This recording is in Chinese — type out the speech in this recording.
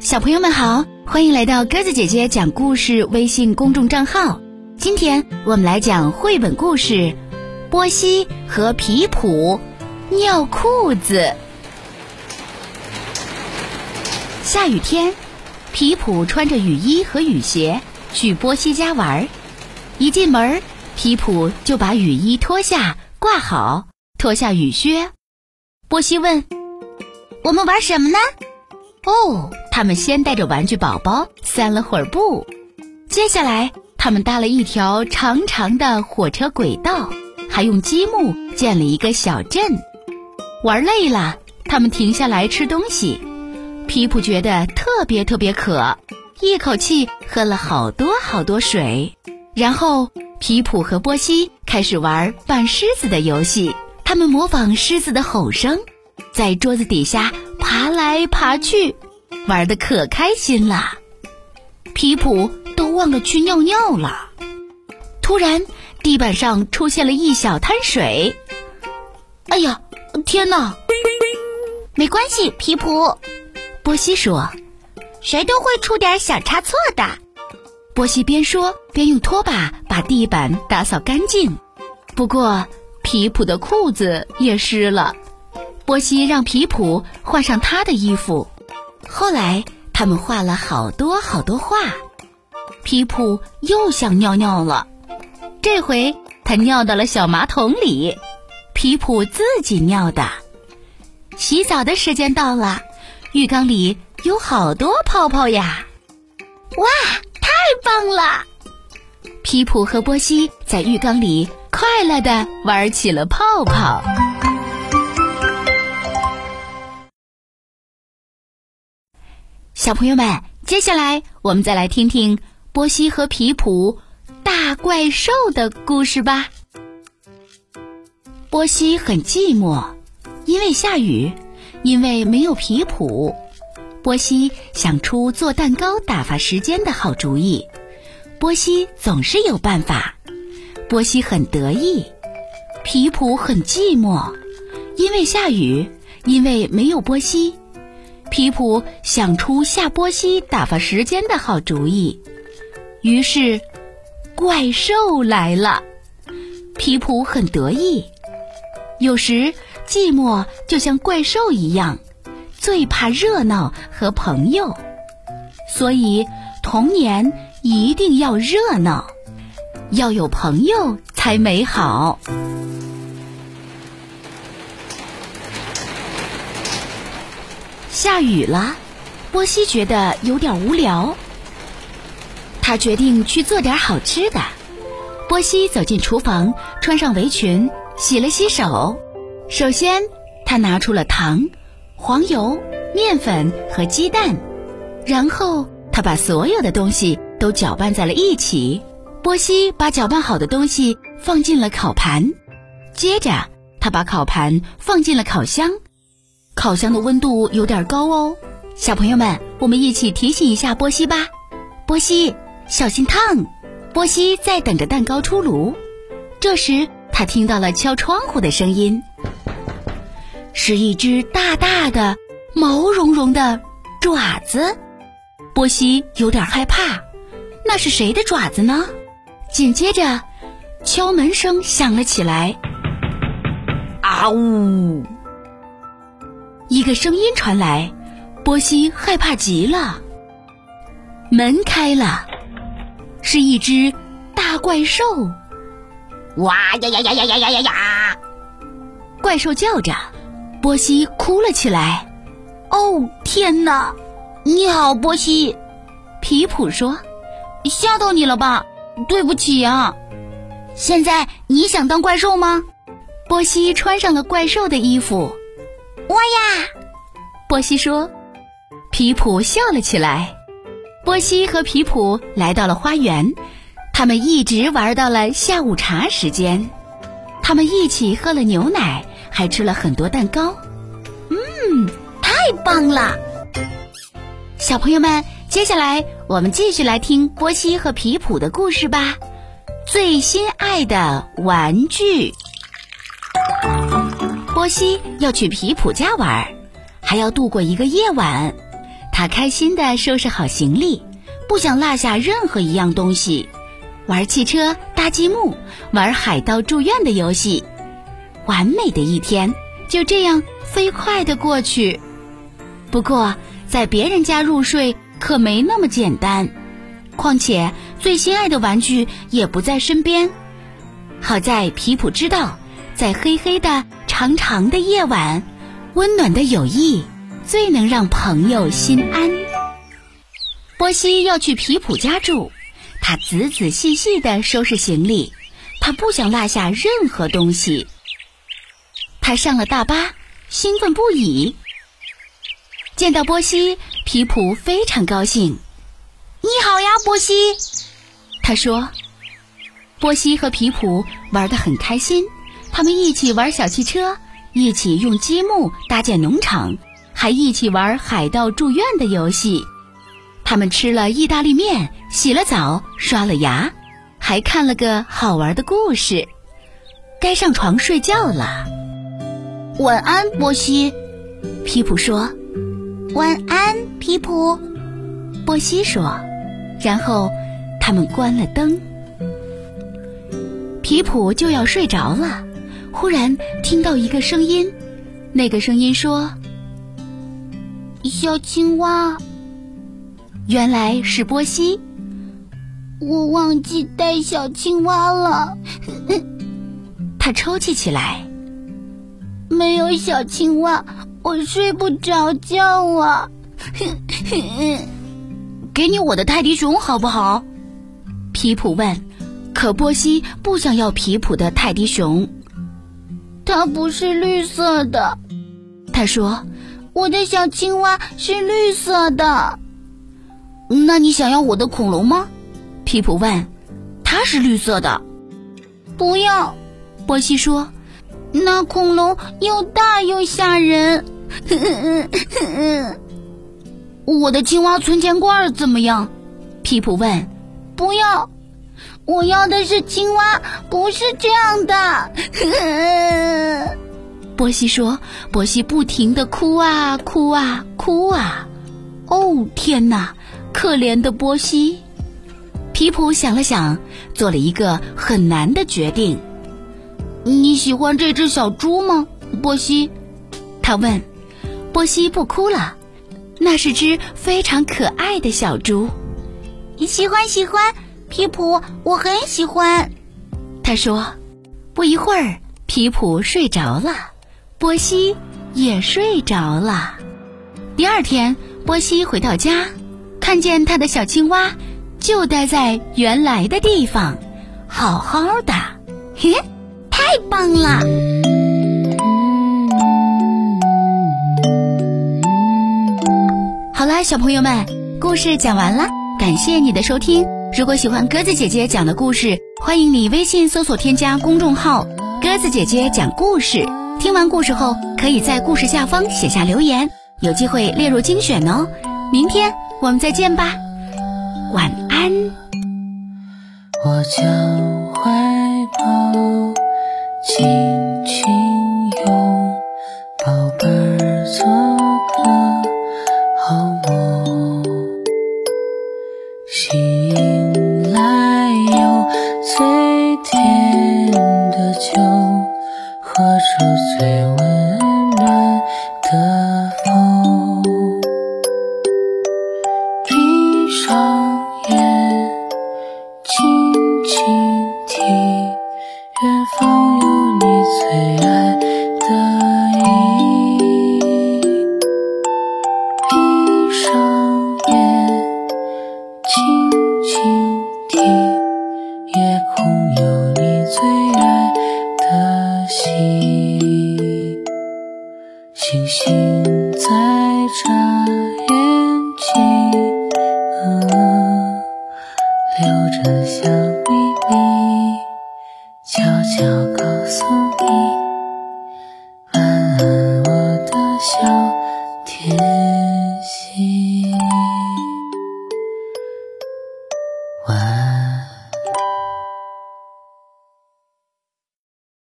小朋友们好，欢迎来到鸽子姐姐讲故事微信公众账号。今天我们来讲绘本故事《波西和皮普尿裤子》。下雨天，皮普穿着雨衣和雨鞋去波西家玩。一进门，皮普就把雨衣脱下挂好，脱下雨靴。波西问：“我们玩什么呢？”哦。他们先带着玩具宝宝散了会儿步，接下来他们搭了一条长长的火车轨道，还用积木建了一个小镇。玩累了，他们停下来吃东西。皮普觉得特别特别渴，一口气喝了好多好多水。然后皮普和波西开始玩扮狮子的游戏，他们模仿狮子的吼声，在桌子底下爬来爬去。玩的可开心了，皮普都忘了去尿尿了。突然，地板上出现了一小滩水。哎呀，天哪！没关系，皮普，波西说：“谁都会出点小差错的。”波西边说边用拖把把地板打扫干净。不过，皮普的裤子也湿了。波西让皮普换上他的衣服。后来，他们画了好多好多画。皮普又想尿尿了，这回他尿到了小马桶里。皮普自己尿的。洗澡的时间到了，浴缸里有好多泡泡呀！哇，太棒了！皮普和波西在浴缸里快乐的玩起了泡泡。小朋友们，接下来我们再来听听波西和皮普大怪兽的故事吧。波西很寂寞，因为下雨，因为没有皮普。波西想出做蛋糕打发时间的好主意。波西总是有办法。波西很得意，皮普很寂寞，因为下雨，因为没有波西。皮普想出下波西打发时间的好主意，于是怪兽来了。皮普很得意。有时寂寞就像怪兽一样，最怕热闹和朋友，所以童年一定要热闹，要有朋友才美好。下雨了，波西觉得有点无聊。他决定去做点好吃的。波西走进厨房，穿上围裙，洗了洗手。首先，他拿出了糖、黄油、面粉和鸡蛋，然后他把所有的东西都搅拌在了一起。波西把搅拌好的东西放进了烤盘，接着他把烤盘放进了烤箱。烤箱的温度有点高哦，小朋友们，我们一起提醒一下波西吧。波西，小心烫！波西在等着蛋糕出炉。这时，他听到了敲窗户的声音，是一只大大的、毛茸茸的爪子。波西有点害怕，那是谁的爪子呢？紧接着，敲门声响了起来。啊呜！一个声音传来，波西害怕极了。门开了，是一只大怪兽。哇呀呀呀呀呀呀呀！怪兽叫着，波西哭了起来。哦天哪！你好，波西。皮普说：“吓到你了吧？对不起啊。现在你想当怪兽吗？”波西穿上了怪兽的衣服。哇呀！波西说：“皮普笑了起来。”波西和皮普来到了花园，他们一直玩到了下午茶时间。他们一起喝了牛奶，还吃了很多蛋糕。嗯，太棒了！小朋友们，接下来我们继续来听波西和皮普的故事吧。最心爱的玩具。波西要去皮普家玩，还要度过一个夜晚。他开心地收拾好行李，不想落下任何一样东西，玩汽车、搭积木、玩海盗住院的游戏，完美的一天就这样飞快地过去。不过，在别人家入睡可没那么简单，况且最心爱的玩具也不在身边。好在皮普知道，在黑黑的、长长的夜晚，温暖的友谊。最能让朋友心安。波西要去皮普家住，他仔仔细细地收拾行李，他不想落下任何东西。他上了大巴，兴奋不已。见到波西，皮普非常高兴。“你好呀，波西。”他说。波西和皮普玩得很开心，他们一起玩小汽车，一起用积木搭建农场。还一起玩海盗住院的游戏，他们吃了意大利面，洗了澡，刷了牙，还看了个好玩的故事。该上床睡觉了，晚安，波西。皮普说：“晚安，皮普。”波西说，然后他们关了灯。皮普就要睡着了，忽然听到一个声音，那个声音说。小青蛙，原来是波西。我忘记带小青蛙了。他抽泣起来。没有小青蛙，我睡不着觉啊。给你我的泰迪熊好不好？皮普问。可波西不想要皮普的泰迪熊。它不是绿色的。他说。我的小青蛙是绿色的，那你想要我的恐龙吗？皮普问。它是绿色的。不要，波西说。那恐龙又大又吓人。我的青蛙存钱罐怎么样？皮普问。不要，我要的是青蛙，不是这样的。波西说：“波西不停的哭啊哭啊哭啊！哦天哪，可怜的波西！”皮普想了想，做了一个很难的决定。“你喜欢这只小猪吗，波西？”他问。波西不哭了，那是只非常可爱的小猪。喜欢喜欢，皮普，我很喜欢。他说。不一会儿，皮普睡着了。波西也睡着了。第二天，波西回到家，看见他的小青蛙就待在原来的地方，好好的。嘿，太棒了！好啦，小朋友们，故事讲完了，感谢你的收听。如果喜欢鸽子姐姐讲的故事，欢迎你微信搜索添加公众号“鸽子姐姐讲故事”。听完故事后，可以在故事下方写下留言，有机会列入精选哦。明天我们再见吧，晚安。我将怀抱